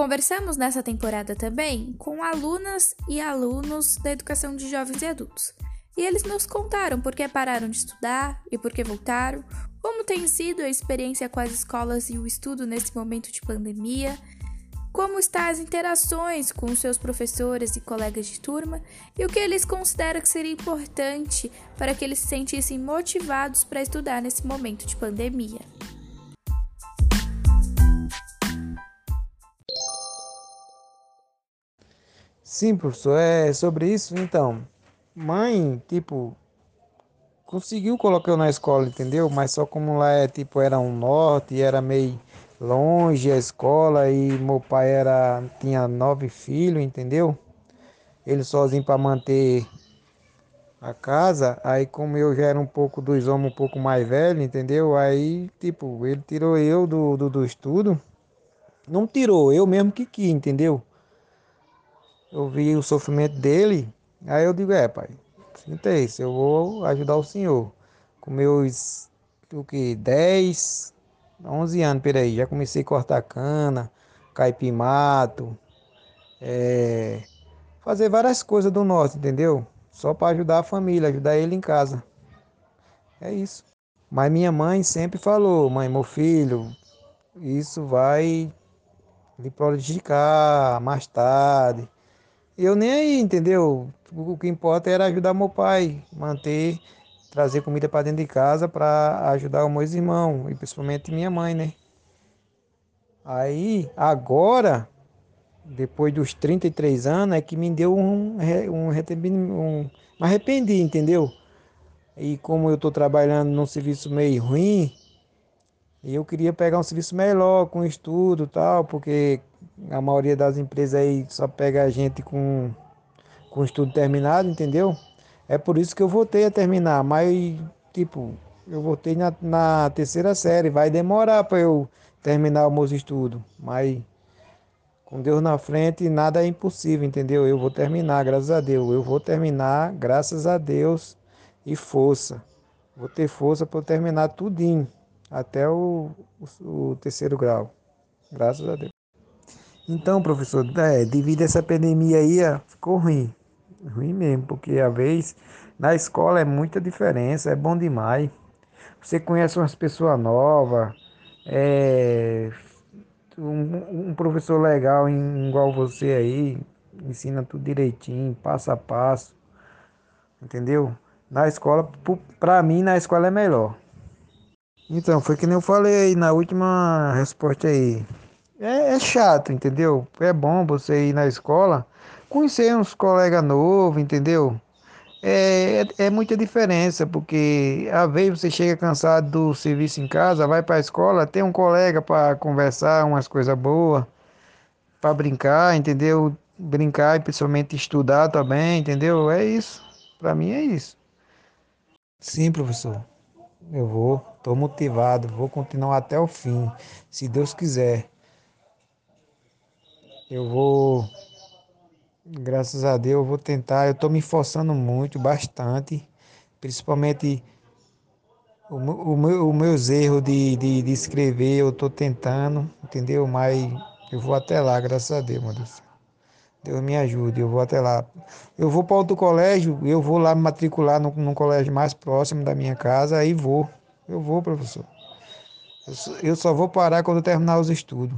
Conversamos nessa temporada também com alunas e alunos da educação de jovens e adultos. E eles nos contaram por que pararam de estudar e por que voltaram, como tem sido a experiência com as escolas e o estudo nesse momento de pandemia, como estão as interações com seus professores e colegas de turma e o que eles consideram que seria importante para que eles se sentissem motivados para estudar nesse momento de pandemia. Sim, professor, é sobre isso, então. Mãe, tipo, conseguiu colocar eu na escola, entendeu? Mas só como lá é, tipo, era um norte, era meio longe a escola e meu pai era tinha nove filhos, entendeu? Ele sozinho para manter a casa, aí como eu já era um pouco dos homens um pouco mais velho, entendeu? Aí, tipo, ele tirou eu do, do, do estudo. Não tirou, eu mesmo que quis, entendeu? Eu vi o sofrimento dele, aí eu digo, é pai, sinta isso, eu vou ajudar o senhor. Com meus, o que, 10, 11 anos, peraí, já comecei a cortar cana, caipir mato, é, fazer várias coisas do norte, entendeu? Só para ajudar a família, ajudar ele em casa. É isso. Mas minha mãe sempre falou, mãe, meu filho, isso vai lhe prejudicar mais tarde. Eu nem aí, entendeu? O que importa era ajudar meu pai, manter trazer comida para dentro de casa para ajudar os meus irmãos e principalmente minha mãe, né? Aí, agora, depois dos 33 anos, é que me deu um, um, um arrependi, entendeu? E como eu estou trabalhando num serviço meio ruim, eu queria pegar um serviço melhor, com estudo tal, porque a maioria das empresas aí só pega a gente com, com estudo terminado, entendeu? É por isso que eu voltei a terminar, mas, tipo, eu voltei na, na terceira série. Vai demorar para eu terminar o meus estudos, mas com Deus na frente, nada é impossível, entendeu? Eu vou terminar, graças a Deus. Eu vou terminar, graças a Deus e força. Vou ter força para terminar tudinho, até o, o, o, terceiro grau. Graças a Deus. Então, professor, é, devido a essa pandemia aí, ficou ruim. Ruim mesmo, porque a vez na escola é muita diferença, é bom demais. Você conhece umas pessoas novas, é, um, um, professor legal igual você aí, ensina tudo direitinho, passo a passo, entendeu? Na escola, para mim, na escola é melhor. Então, foi que nem eu falei aí na última resposta aí. É, é chato, entendeu? É bom você ir na escola conhecer uns colegas novos, entendeu? É, é, é, muita diferença, porque às vezes você chega cansado do serviço em casa, vai para a escola, tem um colega para conversar umas coisas boas, para brincar, entendeu? Brincar e principalmente estudar também, entendeu? É isso. Para mim é isso. Sim, professor. Eu vou, estou motivado, vou continuar até o fim, se Deus quiser. Eu vou Graças a Deus eu vou tentar. Eu estou me esforçando muito, bastante. Principalmente o, o, meu, os meus erros de, de, de escrever, eu estou tentando, entendeu? Mas eu vou até lá, graças a Deus, meu Deus. Deus me ajude, eu vou até lá. Eu vou para outro colégio, eu vou lá me matricular num, num colégio mais próximo da minha casa, aí vou. Eu vou, professor. Eu, eu só vou parar quando terminar os estudos.